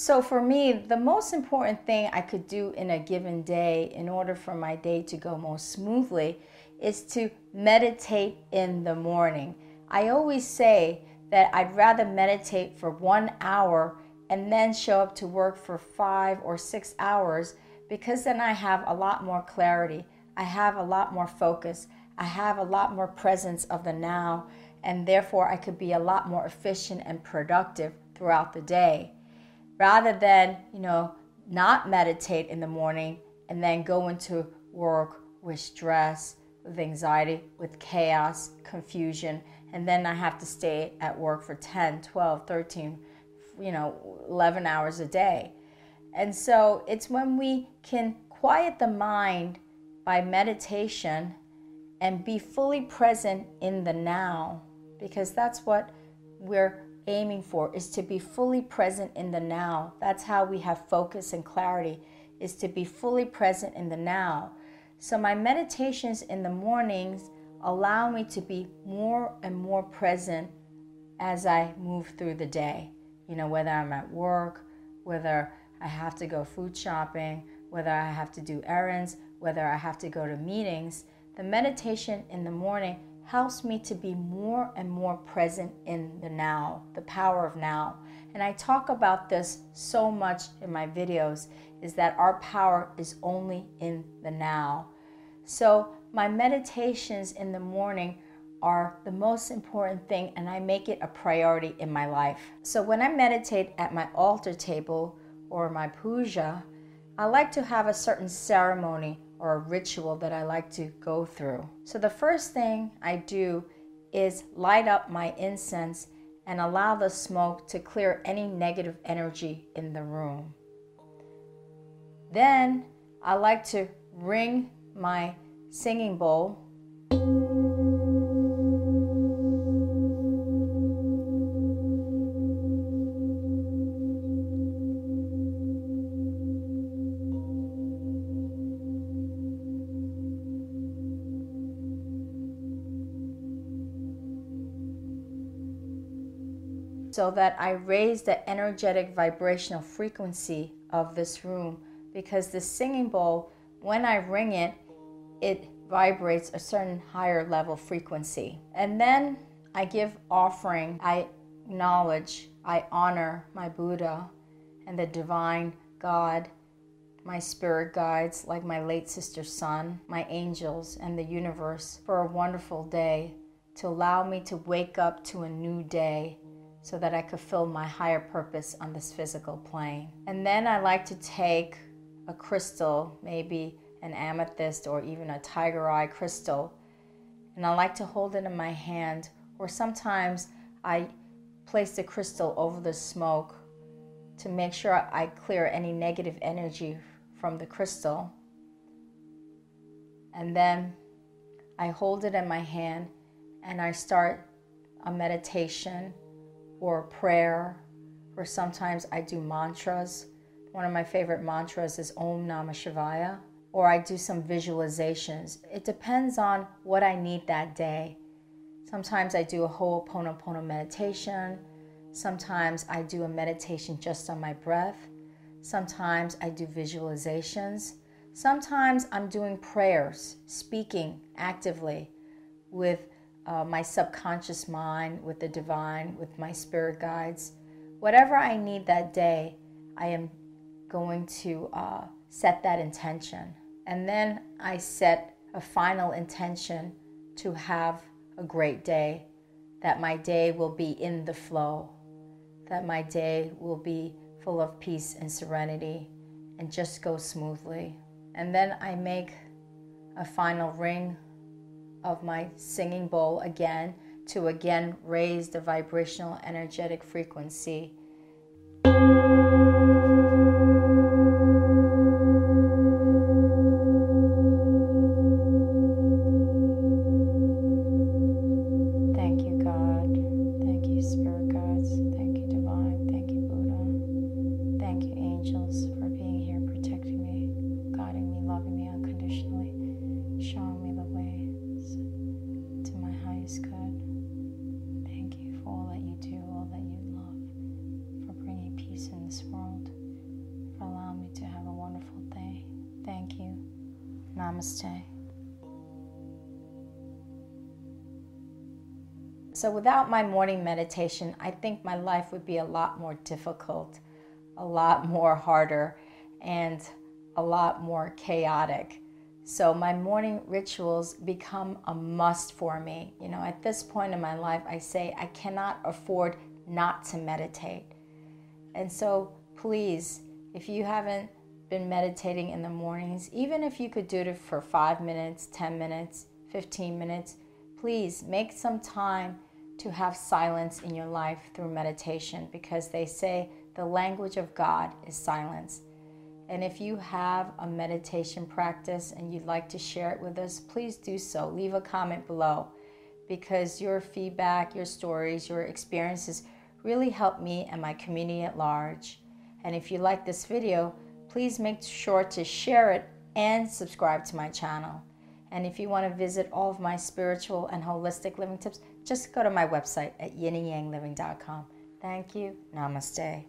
So, for me, the most important thing I could do in a given day in order for my day to go most smoothly is to meditate in the morning. I always say that I'd rather meditate for one hour and then show up to work for five or six hours because then I have a lot more clarity. I have a lot more focus. I have a lot more presence of the now, and therefore I could be a lot more efficient and productive throughout the day rather than, you know, not meditate in the morning and then go into work with stress, with anxiety, with chaos, confusion, and then I have to stay at work for 10, 12, 13, you know, 11 hours a day. And so it's when we can quiet the mind by meditation and be fully present in the now, because that's what we're aiming for is to be fully present in the now. That's how we have focus and clarity is to be fully present in the now. So my meditations in the mornings allow me to be more and more present as I move through the day. You know, whether I'm at work, whether I have to go food shopping, whether I have to do errands, whether I have to go to meetings, the meditation in the morning helps me to be more and more present in the now, the power of now. And I talk about this so much in my videos is that our power is only in the now. So, my meditations in the morning are the most important thing and I make it a priority in my life. So, when I meditate at my altar table or my puja, I like to have a certain ceremony or a ritual that I like to go through. So the first thing I do is light up my incense and allow the smoke to clear any negative energy in the room. Then I like to ring my singing bowl so that I raise the energetic vibrational frequency of this room because the singing bowl, when I ring it, it vibrates a certain higher level frequency. And then I give offering, I acknowledge, I honor my Buddha and the divine God, my spirit guides like my late sister sun, my angels, and the universe for a wonderful day to allow me to wake up to a new day so that I could fill my higher purpose on this physical plane. And then I like to take a crystal, maybe an amethyst or even a tiger eye crystal, and I like to hold it in my hand, or sometimes I place the crystal over the smoke to make sure I clear any negative energy from the crystal. And then I hold it in my hand and I start a meditation or prayer, or sometimes I do mantras. One of my favorite mantras is Om Namah Shivaya, or I do some visualizations. It depends on what I need that day. Sometimes I do a Ho'oponopono meditation. Sometimes I do a meditation just on my breath. Sometimes I do visualizations. Sometimes I'm doing prayers, speaking actively with uh, my subconscious mind, with the divine, with my spirit guides. Whatever I need that day, I am going to uh, set that intention. And then I set a final intention to have a great day, that my day will be in the flow, that my day will be full of peace and serenity and just go smoothly. And then I make a final ring of my singing bowl again to again raise the vibrational energetic frequency Namaste. So, without my morning meditation, I think my life would be a lot more difficult, a lot more harder, and a lot more chaotic. So, my morning rituals become a must for me. You know, at this point in my life, I say I cannot afford not to meditate. And so, please, if you haven't been meditating in the mornings, even if you could do it for five minutes, 10 minutes, 15 minutes, please make some time to have silence in your life through meditation because they say the language of God is silence. And if you have a meditation practice and you'd like to share it with us, please do so. Leave a comment below because your feedback, your stories, your experiences really help me and my community at large. And if you like this video, please make sure to share it and subscribe to my channel. And if you want to visit all of my spiritual and holistic living tips, just go to my website at yinandyangliving.com. Thank you. Namaste.